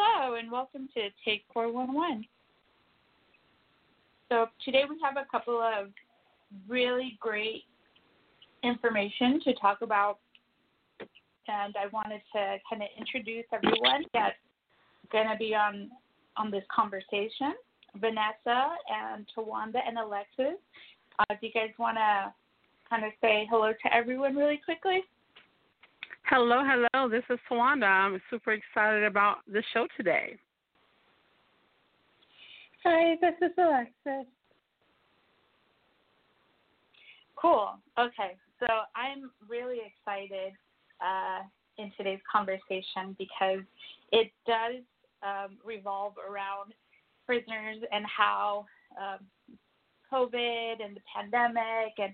Hello, and welcome to Take 411. So, today we have a couple of really great information to talk about, and I wanted to kind of introduce everyone that's going to be on, on this conversation Vanessa and Tawanda and Alexis. Uh, do you guys want to kind of say hello to everyone really quickly? Hello, hello. This is Tawanda. I'm super excited about the show today. Hi, this is Alexis. Cool. Okay, so I'm really excited uh, in today's conversation because it does um, revolve around prisoners and how um, COVID and the pandemic and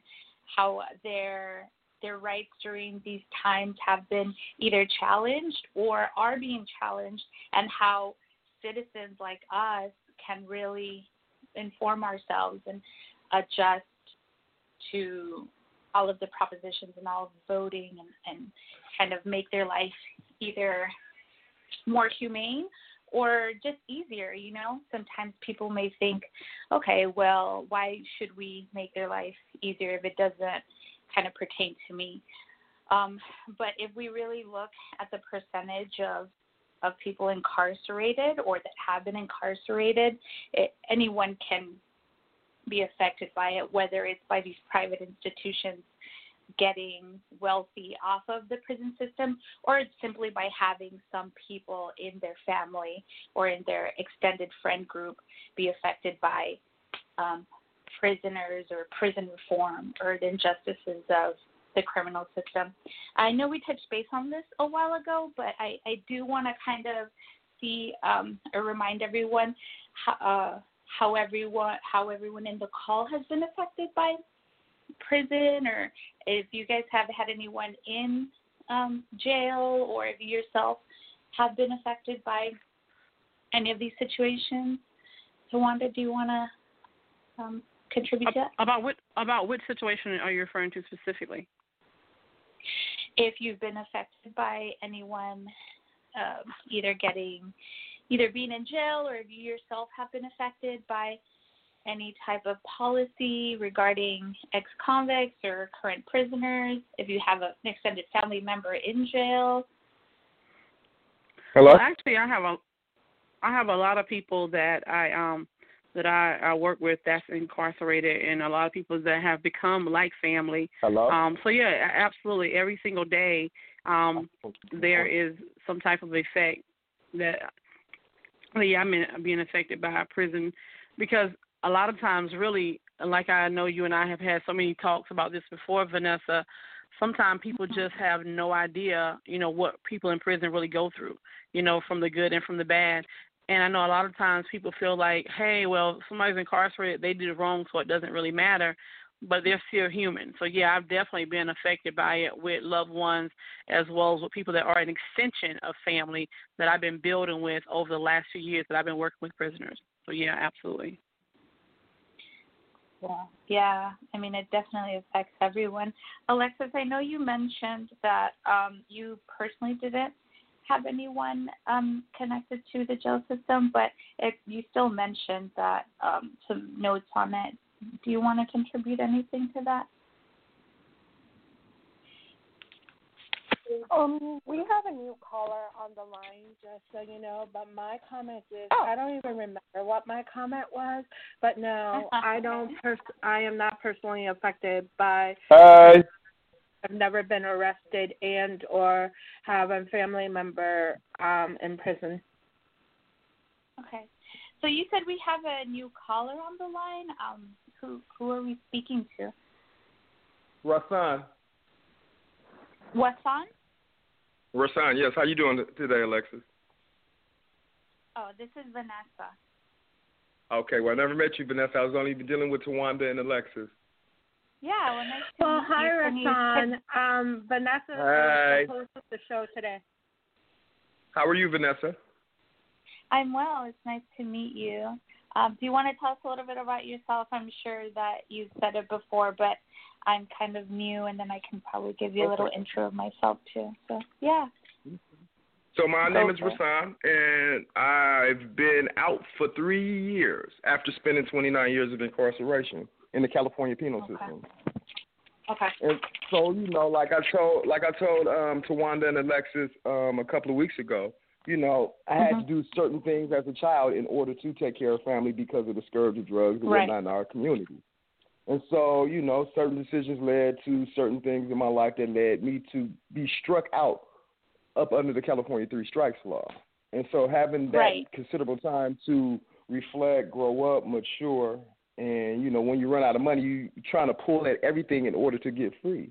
how their their rights during these times have been either challenged or are being challenged, and how citizens like us can really inform ourselves and adjust to all of the propositions and all of the voting and, and kind of make their life either more humane or just easier, you know? Sometimes people may think, okay, well, why should we make their life easier if it doesn't kind of pertain to me? Um, but if we really look at the percentage of of people incarcerated or that have been incarcerated, it, anyone can be affected by it, whether it's by these private institutions getting wealthy off of the prison system, or it's simply by having some people in their family or in their extended friend group be affected by um, prisoners or prison reform or the injustices of the criminal system. I know we touched base on this a while ago, but I, I do want to kind of see um, or remind everyone how, uh, how everyone how everyone in the call has been affected by prison or if you guys have had anyone in um, jail or if you yourself have been affected by any of these situations. So, Wanda, do you want to um, contribute to that? About what about which situation are you referring to specifically? If you've been affected by anyone um, either getting either being in jail or if you yourself have been affected by any type of policy regarding ex convicts or current prisoners, if you have a, an extended family member in jail. Hello? Well, actually, I have a I have a lot of people that I um that I, I work with that's incarcerated and a lot of people that have become like family. Hello? Um so yeah, absolutely every single day um there is some type of effect that yeah, I'm in, being affected by prison because a lot of times, really, like I know you and I have had so many talks about this before, Vanessa. Sometimes people just have no idea, you know, what people in prison really go through, you know, from the good and from the bad. And I know a lot of times people feel like, hey, well, somebody's incarcerated, they did it wrong, so it doesn't really matter. But they're still human. So yeah, I've definitely been affected by it with loved ones as well as with people that are an extension of family that I've been building with over the last few years that I've been working with prisoners. So yeah, absolutely. Yeah, yeah. I mean, it definitely affects everyone. Alexis, I know you mentioned that um, you personally didn't have anyone um, connected to the jail system, but it, you still mentioned that um, some notes on it. Do you want to contribute anything to that? Um, we have a new caller on the line, just so you know. But my comment is, oh. I don't even remember what my comment was. But no, I don't. Pers- I am not personally affected by. Hi. I've never been arrested and or have a family member um in prison. Okay. So you said we have a new caller on the line. Um, who who are we speaking to? Rasan. What's on? Rasan, yes. How you doing today, Alexis? Oh, this is Vanessa. Okay, well, I never met you, Vanessa. I was only dealing with Tawanda and Alexis. Yeah, well, nice to Well, meet hi, you. Can Rasan. Um, Vanessa Hi. is the host of the show today. How are you, Vanessa? I'm well. It's nice to meet you. Um, do you want to tell us a little bit about yourself? I'm sure that you've said it before, but I'm kind of new, and then I can probably give you a little intro of myself too. So, yeah. So my name is Rasan, and I've been out for three years after spending 29 years of incarceration in the California penal okay. system. Okay. And so you know, like I told, like I told um, Tawanda and Alexis um, a couple of weeks ago, you know, I had mm-hmm. to do certain things as a child in order to take care of family because of the scourge of drugs and right. whatnot in our community. And so, you know, certain decisions led to certain things in my life that led me to be struck out up under the California Three Strikes Law. And so, having that right. considerable time to reflect, grow up, mature, and you know, when you run out of money, you are trying to pull at everything in order to get free.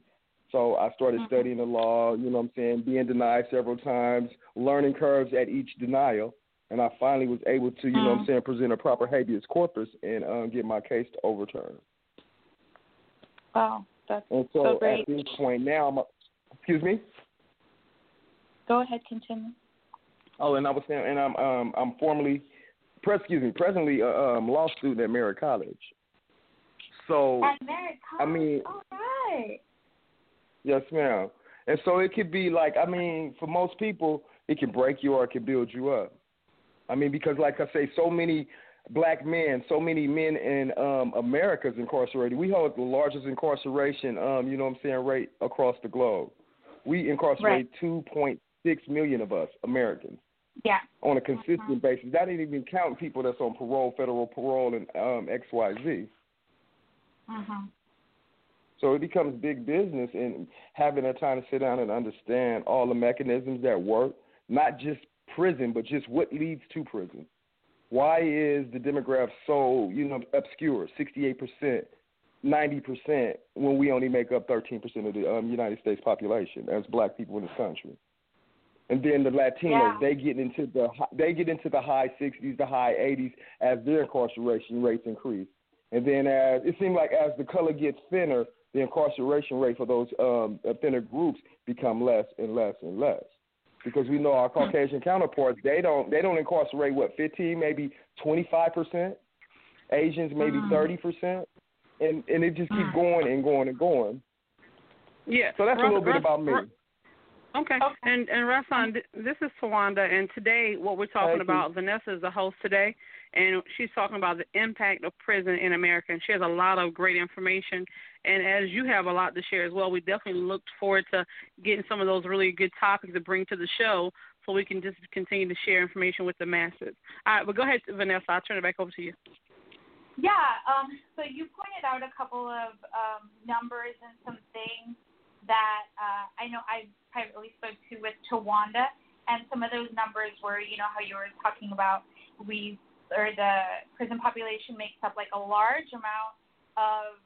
So I started mm-hmm. studying the law, you know what I'm saying, being denied several times, learning curves at each denial, and I finally was able to, you mm-hmm. know what I'm mm-hmm. saying, present a proper habeas corpus and um, get my case overturned. Wow, that's and so, so great. at this point now, I'm, excuse me. Go ahead, continue. Oh, and I was saying, and I'm um, I'm formally, press, excuse me, presently a um, law student at Merritt College. So at Merritt College. I mean, all right. Yes, ma'am. And so it could be like, I mean, for most people, it can break you or it can build you up. I mean, because like I say, so many black men, so many men in um America's incarcerated. We hold the largest incarceration, um, you know what I'm saying, rate across the globe. We incarcerate right. 2.6 million of us Americans. Yeah. On a consistent basis. That ain't even counting people that's on parole, federal parole, and um, XYZ. Mhm. So it becomes big business and having that time to sit down and understand all the mechanisms that work, not just prison, but just what leads to prison. Why is the demographic so, you know, obscure, 68%, 90%, when we only make up 13% of the um, United States population as black people in this country? And then the Latinos, yeah. they get into the they get into the high 60s, the high 80s as their incarceration rates increase. And then as it seems like as the color gets thinner, the incarceration rate for those um, thinner groups become less and less and less. Because we know our hmm. Caucasian counterparts, they don't they don't incarcerate what fifteen, maybe twenty five percent. Asians maybe hmm. thirty percent, and and it just keeps hmm. going and going and going. Yeah. So that's a little bit about me. Okay. okay. And and Rasan, this is Tawanda, and today what we're talking Thank about, you. Vanessa is the host today, and she's talking about the impact of prison in America, and she has a lot of great information. And as you have a lot to share as well, we definitely look forward to getting some of those really good topics to bring to the show, so we can just continue to share information with the masses. All right, but go ahead, Vanessa. I'll turn it back over to you. Yeah. Um, so you pointed out a couple of um, numbers and some things that uh, I know I privately spoke to with Tawanda, and some of those numbers were, you know, how you were talking about we or the prison population makes up like a large amount of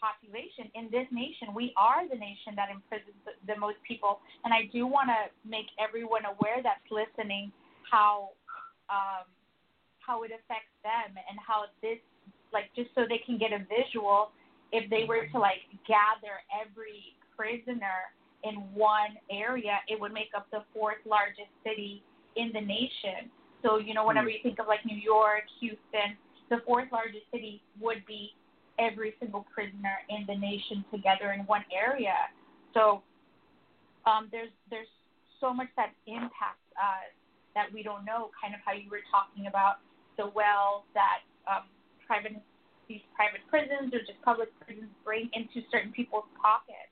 population in this nation. We are the nation that imprisons the, the most people, and I do want to make everyone aware that's listening how um, how it affects them and how this like just so they can get a visual if they were to like gather every prisoner in one area, it would make up the fourth largest city in the nation. So, you know, whenever hmm. you think of like New York, Houston, the fourth largest city would be every single prisoner in the nation together in one area. So um, there's there's so much that impacts us that we don't know. Kind of how you were talking about the wealth that um, private these private prisons or just public prisons bring into certain people's pockets.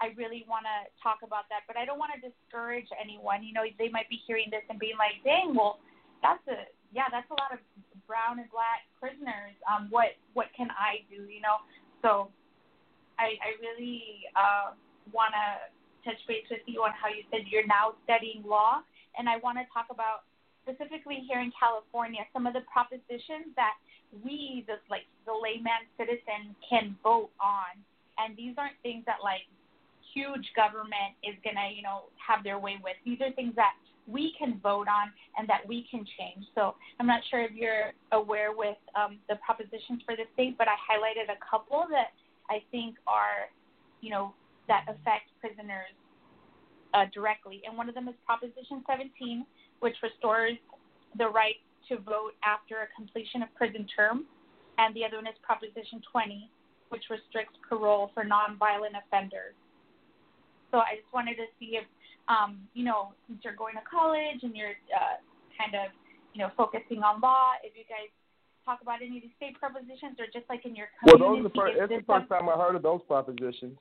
I really want to talk about that, but I don't want to discourage anyone. You know, they might be hearing this and being like, "Dang, well, that's a yeah, that's a lot of brown and black prisoners. Um, what what can I do? You know?" So, I I really uh, want to touch base with you on how you said you're now studying law, and I want to talk about specifically here in California some of the propositions that we, the like the layman citizen, can vote on. And these aren't things that like huge government is going to, you know, have their way with. These are things that we can vote on and that we can change. So I'm not sure if you're aware with um, the propositions for the state, but I highlighted a couple that I think are, you know, that affect prisoners uh, directly. And one of them is Proposition 17, which restores the right to vote after a completion of prison term. And the other one is Proposition 20, which restricts parole for nonviolent offenders. So I just wanted to see if um, you know, since you're going to college and you're uh, kind of, you know, focusing on law, if you guys talk about any of these state propositions or just like in your community. Well, those are the first, it's the first time I heard of those propositions.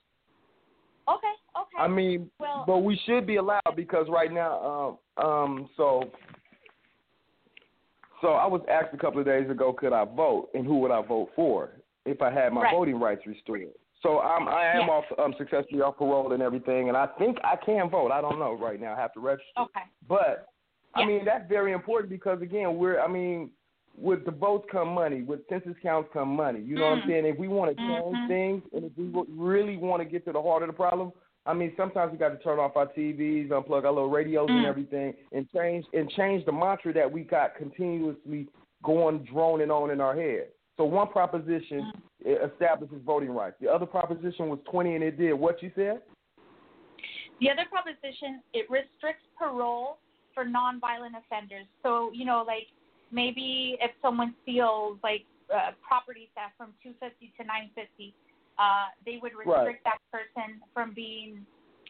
Okay, okay. I mean, well, but we should be allowed because right now, um, um, so, so I was asked a couple of days ago, could I vote and who would I vote for if I had my right. voting rights restored? So I'm I am off um, successfully off parole and everything, and I think I can vote. I don't know right now. I have to register. Okay. But I mean that's very important because again, we're I mean with the votes come money, with census counts come money. You know mm. what I'm mm. saying? If we want to change mm-hmm. things, and if we really want to get to the heart of the problem, I mean, sometimes we got to turn off our TVs, unplug our little radios mm. and everything, and change and change the mantra that we got continuously going droning on in our head. So one proposition mm. Establishes voting rights. The other proposition was 20, and it did what you said. The other proposition it restricts parole for nonviolent offenders. So you know, like maybe if someone steals like uh, property theft from 250 to 950, uh, they would restrict right. that person from being,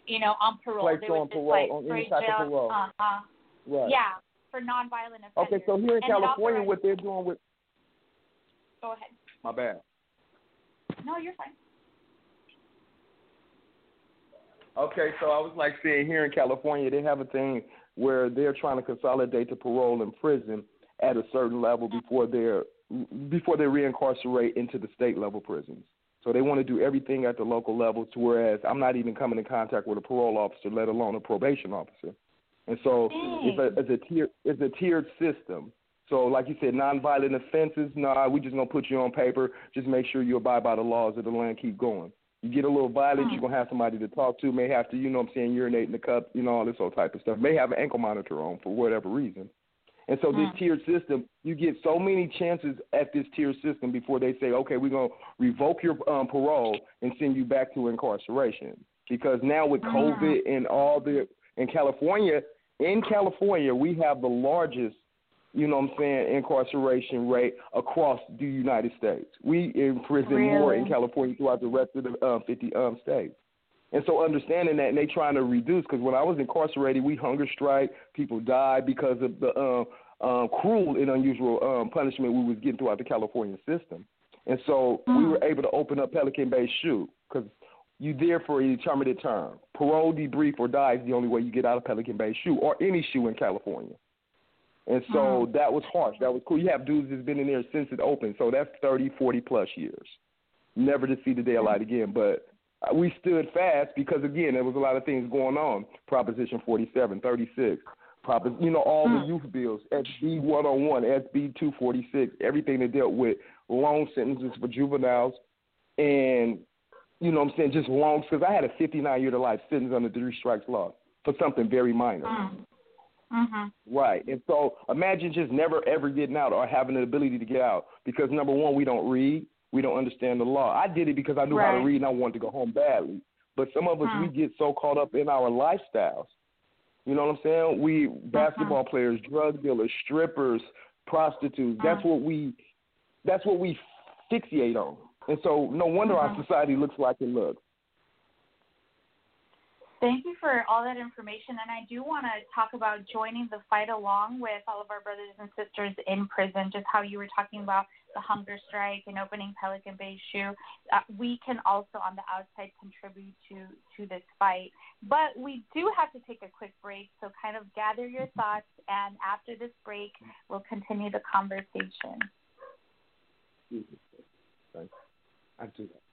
you know, on parole. Placed they on parole, like on any type jail. of parole. Uh-huh. Right. Yeah, for nonviolent offenders. Okay, so here in and California, what they're doing with. Go ahead. My bad. No, you're fine. Okay, so I was like saying here in California, they have a thing where they're trying to consolidate the parole in prison at a certain level before they're before they reincarcerate into the state level prisons. So they want to do everything at the local level to whereas I'm not even coming in contact with a parole officer, let alone a probation officer. And so it's a, it's a tier it's a tiered system. So like you said, nonviolent offenses, nah, we just gonna put you on paper. Just make sure you abide by the laws of the land. Keep going. You get a little violent, you're gonna have somebody to talk to. May have to, you know, what I'm saying, urinate in the cup, you know, all this whole type of stuff. May have an ankle monitor on for whatever reason. And so this mm. tiered system, you get so many chances at this tiered system before they say, okay, we're going to revoke your um, parole and send you back to incarceration. Because now with mm-hmm. COVID and all the in California, in California, we have the largest, you know what I'm saying, incarceration rate across the United States. We imprison really? more in California throughout the rest of the uh, 50 um, states. And so understanding that, and they trying to reduce, because when I was incarcerated, we hunger strike, people died because of the um, um, cruel and unusual um, punishment we was getting throughout the California system. And so mm. we were able to open up Pelican Bay SHU because you there for a determined term. Parole, debrief, or die is the only way you get out of Pelican Bay SHU or any SHU in California. And so that was harsh. That was cool. You have dudes that's been in there since it opened, so that's 30, 40 plus years. Never to see the daylight again. But we stood fast because again there was a lot of things going on. Proposition 47, 36, propos- you know all the hmm. youth bills, SB 101, SB 246, everything that dealt with long sentences for juveniles, and you know what I'm saying just long because I had a 59 year to life sentence under the three strikes law for something very minor. Mm-hmm. Right, and so imagine just never ever getting out or having the ability to get out because number one we don't read we don't understand the law. I did it because I knew right. how to read and I wanted to go home badly. But some of us we get so caught up in our lifestyles. You know what I'm saying? We basketball uh-huh. players, drug dealers, strippers, prostitutes. That's what we that's what we fixate on. And so no wonder our society looks like it looks. Thank you for all that information. And I do want to talk about joining the fight along with all of our brothers and sisters in prison, just how you were talking about the hunger strike and opening Pelican Bay SHU. Uh, we can also, on the outside, contribute to, to this fight. But we do have to take a quick break. So, kind of gather your thoughts. And after this break, we'll continue the conversation. I do that.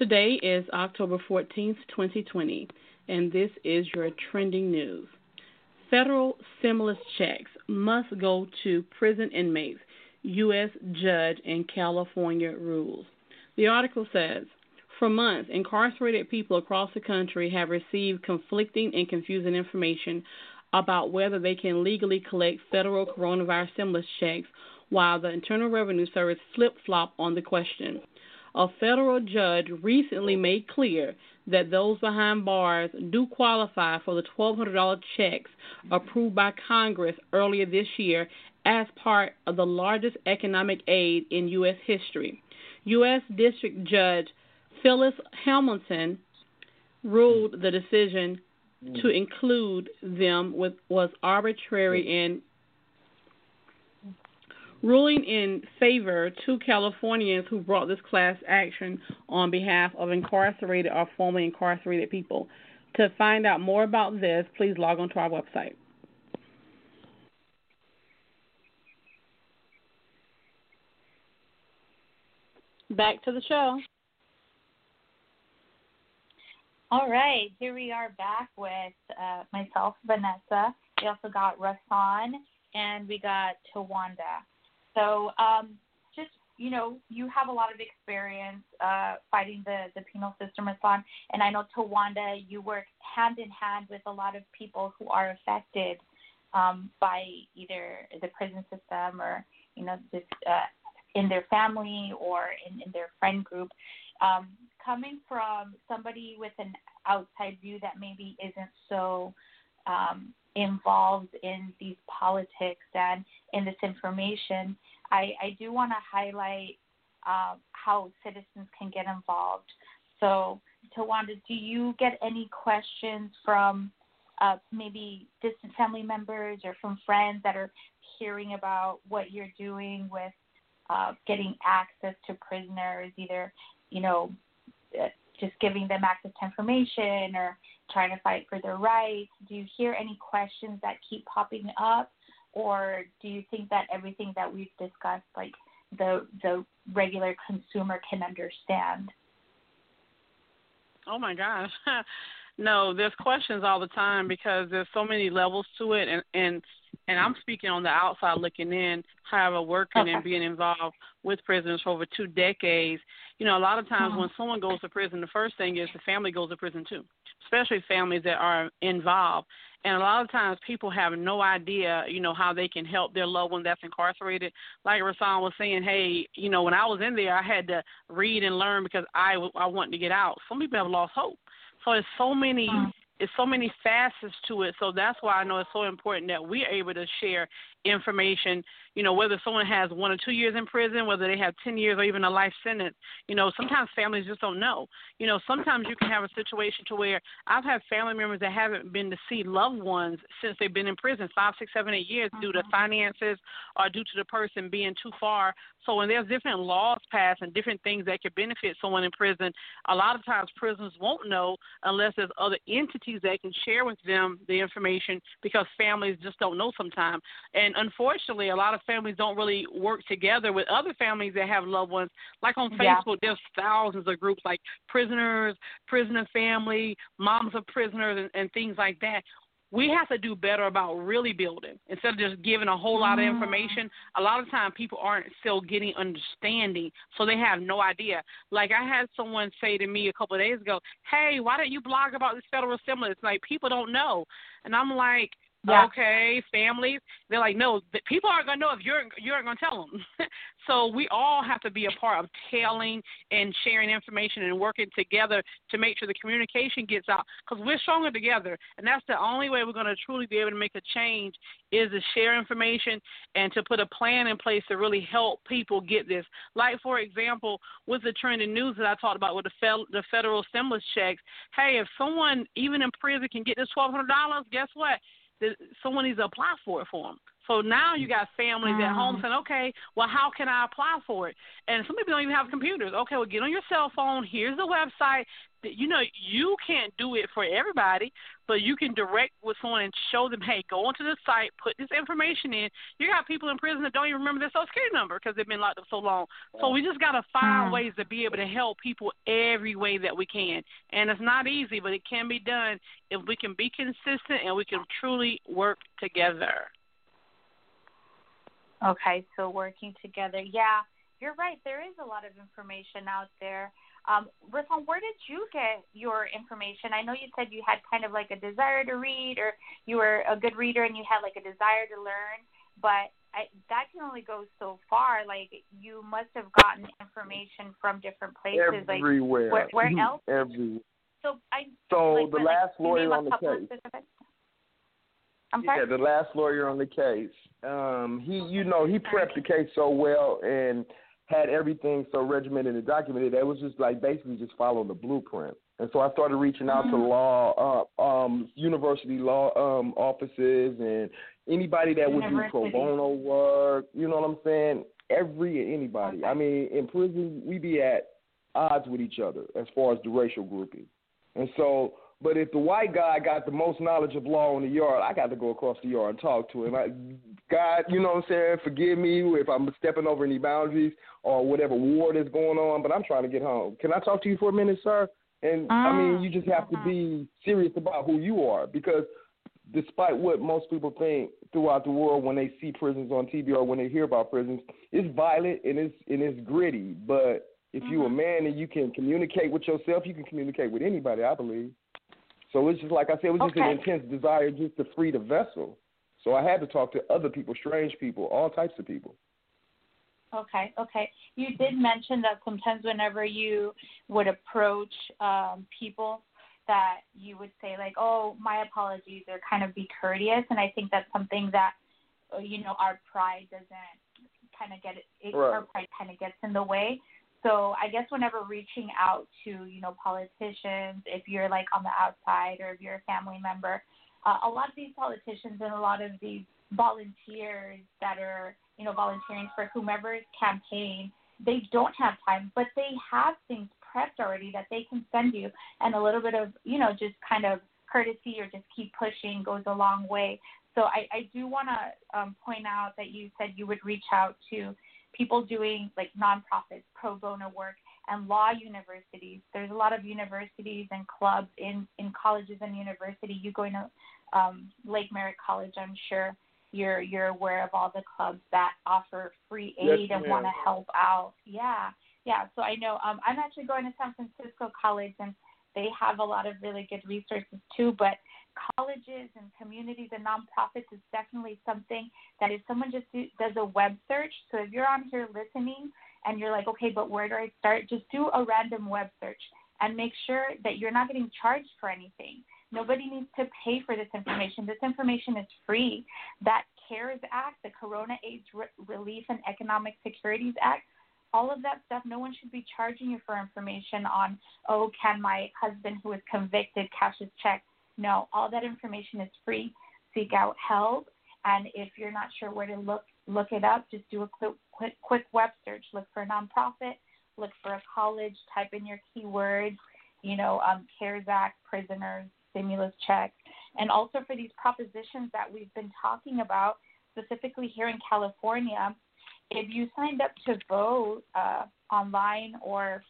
Today is October 14th, 2020, and this is your trending news. Federal stimulus checks must go to prison inmates, U.S. judge in California rules. The article says For months, incarcerated people across the country have received conflicting and confusing information about whether they can legally collect federal coronavirus stimulus checks while the Internal Revenue Service flip flop on the question a federal judge recently made clear that those behind bars do qualify for the $1,200 checks approved by Congress earlier this year as part of the largest economic aid in U.S. history. U.S. District Judge Phyllis Hamilton ruled the decision to include them with, was arbitrary mm. and ruling in favor to Californians who brought this class action on behalf of incarcerated or formerly incarcerated people. To find out more about this, please log on to our website. Back to the show. All right, here we are back with uh, myself, Vanessa. We also got Rasan and we got Tawanda. So, um, just you know, you have a lot of experience uh, fighting the the penal system, Rasan, and I know Tawanda, you work hand in hand with a lot of people who are affected um, by either the prison system or you know this uh, in their family or in, in their friend group. Um, coming from somebody with an outside view that maybe isn't so um, involved in these politics and in this information, I, I do want to highlight uh, how citizens can get involved. So, Tawanda, do you get any questions from uh, maybe distant family members or from friends that are hearing about what you're doing with uh, getting access to prisoners, either you know uh, just giving them access to information or trying to fight for their rights? Do you hear any questions that keep popping up, or do you think that everything that we've discussed, like the the regular consumer, can understand? Oh my gosh. no, there's questions all the time because there's so many levels to it and and and I'm speaking on the outside looking in, however, working okay. and being involved with prisoners for over two decades. You know, a lot of times mm-hmm. when someone goes to prison, the first thing is the family goes to prison too, especially families that are involved. And a lot of times people have no idea, you know, how they can help their loved one that's incarcerated. Like Rasan was saying, hey, you know, when I was in there, I had to read and learn because I, I wanted to get out. Some people have lost hope. So it's so many it's so many facets to it. So that's why I know it's so important that we're able to share information, you know, whether someone has one or two years in prison, whether they have 10 years or even a life sentence. You know, sometimes families just don't know. You know, sometimes you can have a situation to where I've had family members that haven't been to see loved ones since they've been in prison five, six, seven, eight years mm-hmm. due to mm-hmm. finances or due to the person being too far. So when there's different laws passed and different things that could benefit someone in prison, a lot of times prisons won't know unless there's other entities that can share with them the information because families just don't know sometimes. And and unfortunately, a lot of families don't really work together with other families that have loved ones. Like on Facebook, yeah. there's thousands of groups like prisoners, prisoner family, moms of prisoners, and, and things like that we have to do better about really building instead of just giving a whole lot of information. A lot of time people aren't still getting understanding, so they have no idea. Like I had someone say to me a couple of days ago, "Hey, why don't you blog about this federal stimulus?" Like people don't know, and I'm like, yeah. okay, families. They're like, no, people aren't gonna know if you're you aren't gonna tell them. so we all have to be a part of telling and sharing information and working together to make sure the communication gets out because we're stronger together, and that's the only way we're gonna truly be able to make a change is to share information and to put a plan in place to really help people get this. Like for example, with the trending news that I talked about with the fel- the federal stimulus checks. Hey, if someone even in prison can get this twelve hundred dollars, guess what? Someone needs to apply for it for them. So now you got families at home mm. saying, okay, well, how can I apply for it? And some people don't even have computers. Okay, well, get on your cell phone. Here's the website. You know, you can't do it for everybody, but you can direct with someone and show them, hey, go onto the site, put this information in. You got people in prison that don't even remember their social security number because they've been locked up so long. So we just got to find mm. ways to be able to help people every way that we can. And it's not easy, but it can be done if we can be consistent and we can truly work together. Okay, so working together. Yeah, you're right. There is a lot of information out there. Um, Rasan, where did you get your information? I know you said you had kind of like a desire to read, or you were a good reader and you had like a desire to learn, but I, that can only go so far. Like you must have gotten information from different places. Everywhere. Like where, where else? Everywhere. so I. So like, the for, last like, lawyer on the case. I'm sorry? yeah, the last lawyer on the case. Um, he, you know, he prepped the case so well and had everything so regimented and documented. That was just like basically just following the blueprint. And so I started reaching out mm-hmm. to law, uh, um, university law um, offices, and anybody that would do pro bono work. You know what I'm saying? Every anybody. Okay. I mean, in prison we be at odds with each other as far as the racial grouping. And so but if the white guy got the most knowledge of law in the yard, I got to go across the yard and talk to him. I, God, you know what I'm saying? Forgive me if I'm stepping over any boundaries or whatever war that's going on, but I'm trying to get home. Can I talk to you for a minute, sir? And I mean, you just have to be serious about who you are because despite what most people think throughout the world when they see prisons on TV or when they hear about prisons, it's violent and it's and it's gritty. But if mm-hmm. you're a man and you can communicate with yourself, you can communicate with anybody, I believe. So it's just like I said, it was just okay. an intense desire just to free the vessel. So I had to talk to other people, strange people, all types of people. Okay, okay. You did mention that sometimes whenever you would approach um, people, that you would say like, "Oh, my apologies," or kind of be courteous. And I think that's something that uh, you know our pride doesn't kind of get it. it right. Our pride kind of gets in the way. So I guess whenever reaching out to you know politicians, if you're like on the outside or if you're a family member, uh, a lot of these politicians and a lot of these volunteers that are you know volunteering for whomever's campaign, they don't have time, but they have things prepped already that they can send you, and a little bit of you know just kind of courtesy or just keep pushing goes a long way. So I, I do want to um, point out that you said you would reach out to people doing like nonprofits, pro bono work, and law universities. There's a lot of universities and clubs in, in colleges and university. You going to um, Lake Merritt College, I'm sure you're you're aware of all the clubs that offer free aid yes, and want to help out. Yeah, yeah. So I know um, I'm actually going to San Francisco College, and they have a lot of really good resources too. But colleges and communities and nonprofits is definitely something that if someone just do, does a web search, so if you're on here listening and you're like, okay, but where do I start? Just do a random web search and make sure that you're not getting charged for anything. Nobody needs to pay for this information. This information is free. That CARES Act, the Corona AIDS Re- Relief and Economic Securities Act, all of that stuff, no one should be charging you for information on, oh, can my husband who is convicted cash his check? No, all that information is free. Seek out help, and if you're not sure where to look, look it up. Just do a quick, quick, quick web search. Look for a nonprofit. Look for a college. Type in your keywords. You know, um, CARES Act, prisoners, stimulus checks, and also for these propositions that we've been talking about, specifically here in California. If you signed up to vote uh, online or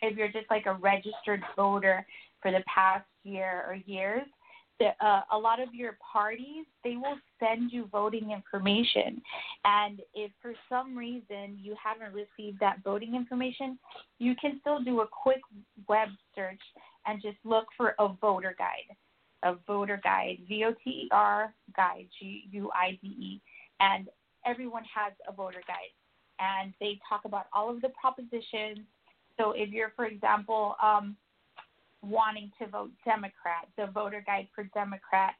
if you're just like a registered voter for the past year or years, uh, a lot of your parties they will send you voting information, and if for some reason you haven't received that voting information, you can still do a quick web search and just look for a voter guide, a voter guide, V O T E R guide, G U I D E, and everyone has a voter guide, and they talk about all of the propositions. So if you're, for example, um, wanting to vote Democrat, the voter guide for Democrat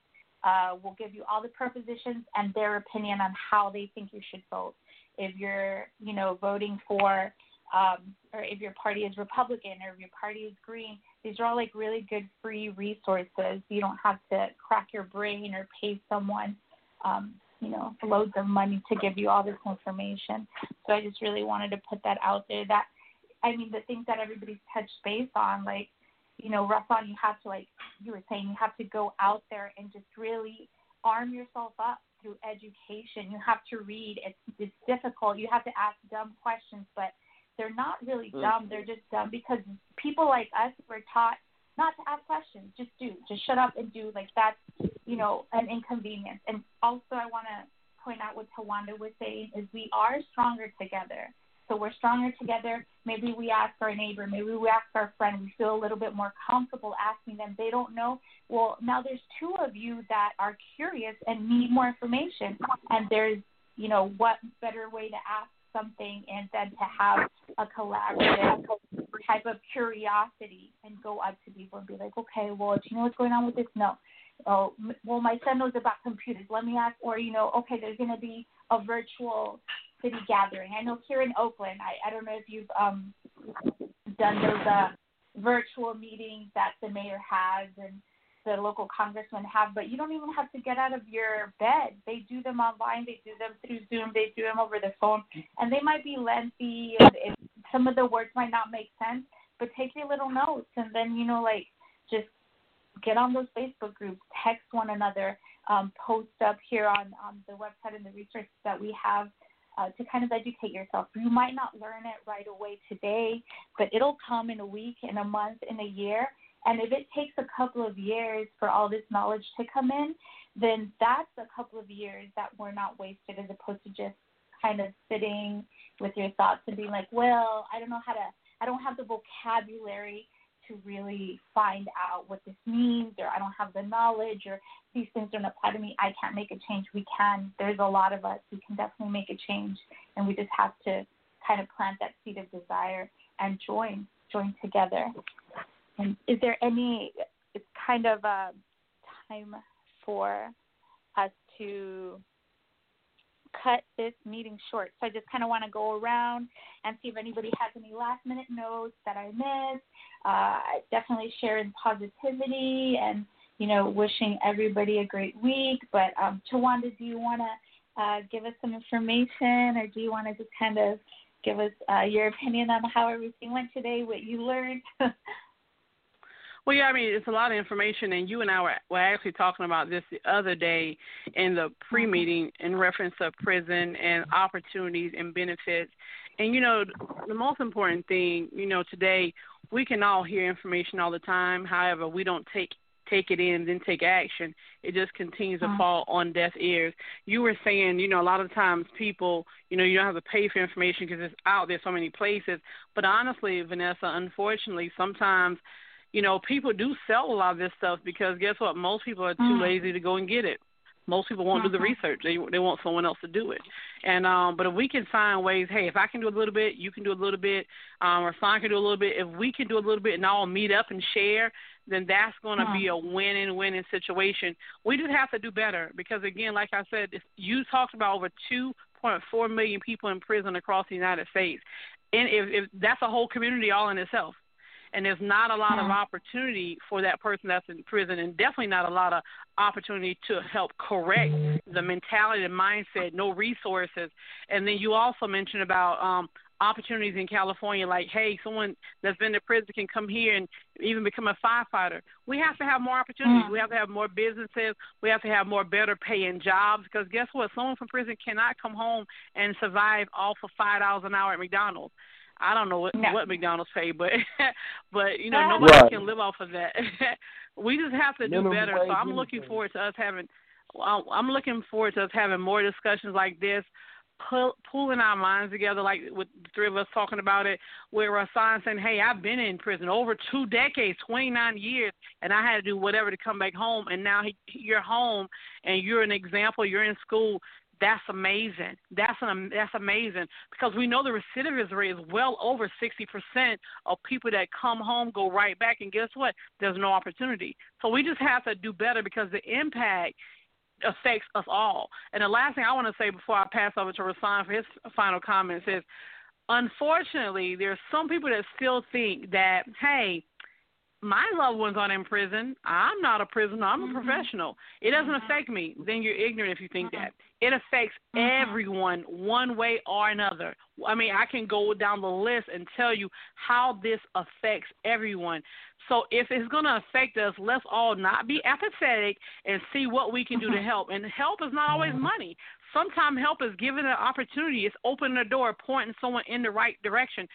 uh, will give you all the propositions and their opinion on how they think you should vote. If you're, you know, voting for, um, or if your party is Republican or if your party is Green, these are all like really good free resources. You don't have to crack your brain or pay someone, um, you know, loads of money to give you all this information. So I just really wanted to put that out there. That, I mean, the things that everybody's touched base on, like you know, Rahsaan, you have to like you were saying, you have to go out there and just really arm yourself up through education. You have to read. It's it's difficult. You have to ask dumb questions, but they're not really mm-hmm. dumb. They're just dumb because people like us were taught not to ask questions. Just do. Just shut up and do. Like that's you know an inconvenience. And also, I want to point out what Tawanda was saying is we are stronger together. So we're stronger together. Maybe we ask our neighbor, maybe we ask our friend. We feel a little bit more comfortable asking them. They don't know. Well, now there's two of you that are curious and need more information. And there's, you know, what better way to ask something and then to have a collaborative type of curiosity and go up to people and be like, okay, well, do you know what's going on with this? No. Oh, well, my son knows about computers. Let me ask, or you know, okay, there's going to be a virtual city gathering. I know here in Oakland, I, I don't know if you've um, done those uh, virtual meetings that the mayor has and the local congressmen have, but you don't even have to get out of your bed. They do them online, they do them through Zoom, they do them over the phone, and they might be lengthy. And some of the words might not make sense, but take your little notes and then you know like just get on those Facebook groups, text one another, um, post up here on on the website and the resources that we have. Uh, to kind of educate yourself. You might not learn it right away today, but it'll come in a week, in a month, in a year, and if it takes a couple of years for all this knowledge to come in, then that's a couple of years that were not wasted as opposed to just kind of sitting with your thoughts and being like, well, I don't know how to, I don't have the vocabulary to really find out what this means, or I don't have the knowledge, or these things don't apply to me. I can't make a change. We can. There's a lot of us. We can definitely make a change, and we just have to kind of plant that seed of desire and join, join together. And is there any It's kind of a time for us to cut this meeting short? So I just kind of want to go around and see if anybody has any last minute notes that I missed. Uh, definitely sharing positivity and you know wishing everybody a great week. But um, Tawanda, do you want to uh, give us some information, or do you want to just kind of give us uh, your opinion on how everything went today, what you learned? Well, yeah, I mean, it's a lot of information, and you and I were, were actually talking about this the other day in the pre-meeting in reference to prison and opportunities and benefits. And you know, the most important thing, you know, today we can all hear information all the time. However, we don't take take it in and then take action. It just continues to mm-hmm. fall on deaf ears. You were saying, you know, a lot of times people, you know, you don't have to pay for information because it's out there so many places. But honestly, Vanessa, unfortunately, sometimes you know, people do sell a lot of this stuff because guess what? Most people are too mm. lazy to go and get it. Most people won't mm-hmm. do the mm-hmm. research. They they want someone else to do it. And um, but if we can find ways, hey, if I can do a little bit, you can do a little bit, um, or Son can do a little bit. If we can do a little bit and all meet up and share, then that's going to mm-hmm. be a win winning situation. We just have to do better because again, like I said, you talked about over 2.4 million people in prison across the United States, and if, if that's a whole community all in itself and there's not a lot of hmm. opportunity for that person that's in prison, and definitely not a lot of opportunity to help correct the mentality, the mindset, no resources. And then you also mentioned about um, opportunities in California, like, hey, someone that's been to prison can come here and even become a firefighter. We have to have more opportunities. Mm. We have to have more businesses. We have to have more better paying jobs because guess what? Someone from prison cannot come home and survive off of five dollars an hour at McDonald's. I don't know what no. what McDonald's pay, but but you know nobody right. can live off of that. we just have to do better. So I'm looking forward to us having. I'm looking forward to us having more discussions like this, pull, pulling our minds together, like with the three of us talking about it, where Rasan saying, "Hey, I've been in prison over two decades, 29 years, and I had to do whatever to come back home, and now he, you're home, and you're an example. You're in school that's amazing. That's an that's amazing because we know the recidivism rate is well over 60% of people that come home go right back, and guess what? There's no opportunity. So we just have to do better because the impact affects us all. And the last thing I want to say before I pass over to Rasan for his final comments is, unfortunately, there's some people that still think that hey my loved ones aren't in prison. I'm not a prisoner. I'm mm-hmm. a professional. It doesn't mm-hmm. affect me. Then you're ignorant if you think mm-hmm. that. It affects mm-hmm. everyone one way or another. I mean, I can go down the list and tell you how this affects everyone. So if it's going to affect us, let's all not be apathetic and see what we can do to mm-hmm. help. And help is not always mm-hmm. money. Sometimes help is giving an opportunity. It's opening a door, pointing someone in the right direction.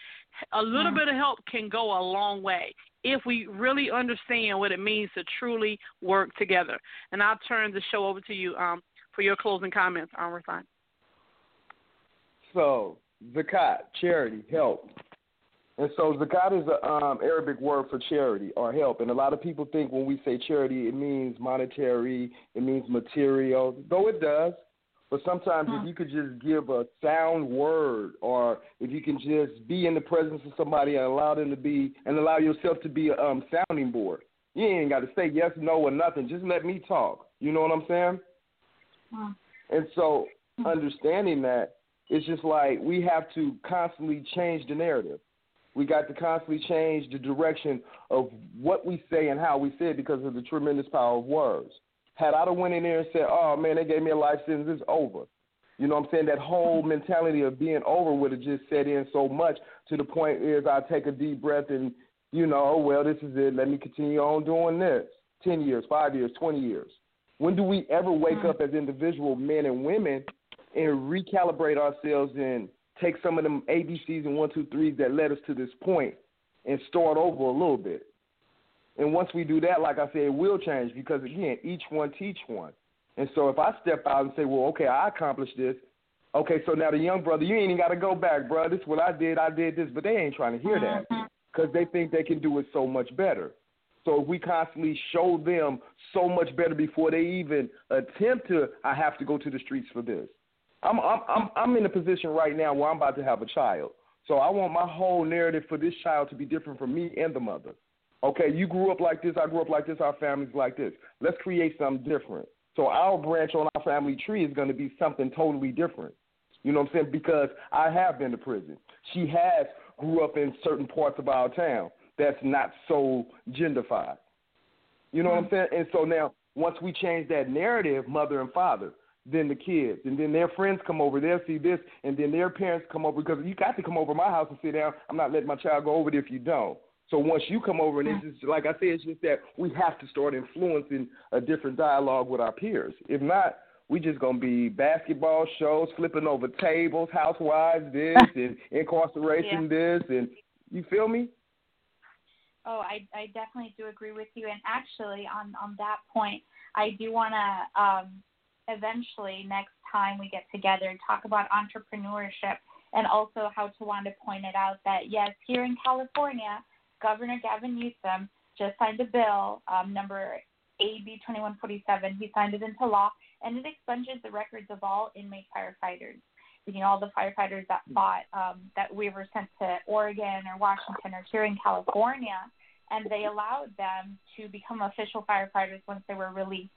A little bit of help can go a long way if we really understand what it means to truly work together. And I'll turn the show over to you um, for your closing comments, on So, zakat, charity, help. And so zakat is an um, Arabic word for charity or help. And a lot of people think when we say charity, it means monetary, it means material, though it does. But sometimes if you could just give a sound word, or if you can just be in the presence of somebody and allow them to be, and allow yourself to be a um, sounding board. You ain't got to say yes, no, or nothing. Just let me talk. You know what I'm saying? And so, Hmm. understanding that, it's just like we have to constantly change the narrative. We got to constantly change the direction of what we say and how we say it because of the tremendous power of words. Had I done went in there and said, "Oh man, they gave me a life sentence, it's over," you know what I'm saying? That whole mentality of being over would have just set in so much to the point is I take a deep breath and you know, oh, well, this is it. Let me continue on doing this. Ten years, five years, twenty years. When do we ever wake Mhm. up as individual men and women and recalibrate ourselves and take some of them ABCs and one, two, threes that led us to this point and start over a little bit? And once we do that, like I said, it will change because again, each one teach one. And so if I step out and say, well, okay, I accomplished this. Okay, so now the young brother, you ain't even got to go back, bro. This is what I did. I did this, but they ain't trying to hear that mm-hmm. because they think they can do it so much better. So if we constantly show them so much better before they even attempt to, I have to go to the streets for this. I'm I'm I'm I'm in a position right now where I'm about to have a child. So I want my whole narrative for this child to be different from me and the mother. Okay, you grew up like this, I grew up like this, our family's like this. Let's create something different. So our branch on our family tree is going to be something totally different. You know what I'm saying? Because I have been to prison. She has grew up in certain parts of our town that's not so genderfied. You know what I'm saying? And so now, once we change that narrative, mother and father, then the kids, and then their friends come over, they'll see this, and then their parents come over because you got to come over my house and sit down. I'm not letting my child go over there if you don't. So once you come over, and it's just like I said, it's just that we have to start influencing a different dialogue with our peers. If not, we just gonna be basketball shows, flipping over tables, housewives this, and incarceration this, and you feel me? Oh, I I definitely do agree with you. And actually, on on that point, I do want to um, eventually next time we get together talk about entrepreneurship and also how Tawanda pointed out that yes, here in California, Governor Gavin Newsom just signed a bill um, number AB 2147. He signed it into law, and it expunges the records of all inmate firefighters. You know, all the firefighters that fought um, that we were sent to Oregon or Washington or here in California, and they allowed them to become official firefighters once they were released.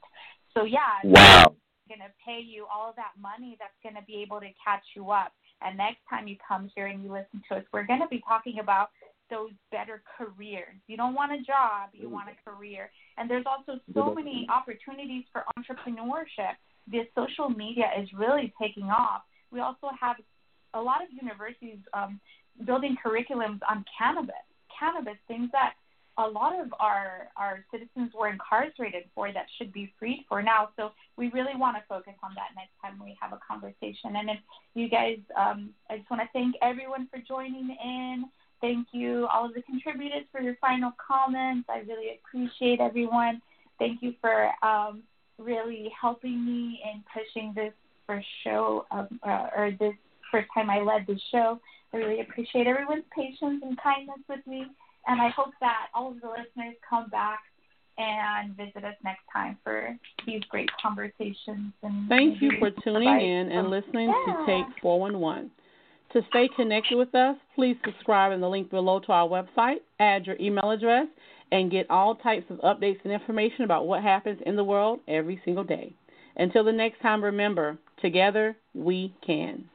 So yeah, Wow. going to pay you all of that money that's going to be able to catch you up. And next time you come here and you listen to us, we're going to be talking about those better careers. You don't want a job, you want a career. And there's also so many opportunities for entrepreneurship. The social media is really taking off. We also have a lot of universities um, building curriculums on cannabis, cannabis, things that a lot of our our citizens were incarcerated for that should be freed for now. So we really want to focus on that next time we have a conversation. And if you guys, um, I just want to thank everyone for joining in. Thank you, all of the contributors, for your final comments. I really appreciate everyone. Thank you for um, really helping me in pushing this first show of, uh, or this first time I led the show. I really appreciate everyone's patience and kindness with me. And I hope that all of the listeners come back and visit us next time for these great conversations. And Thank you for tuning in and listening Yeah. to Take 411. To stay connected with us, please subscribe in the link below to our website, add your email address, and get all types of updates and information about what happens in the world every single day. Until the next time, remember, together we can.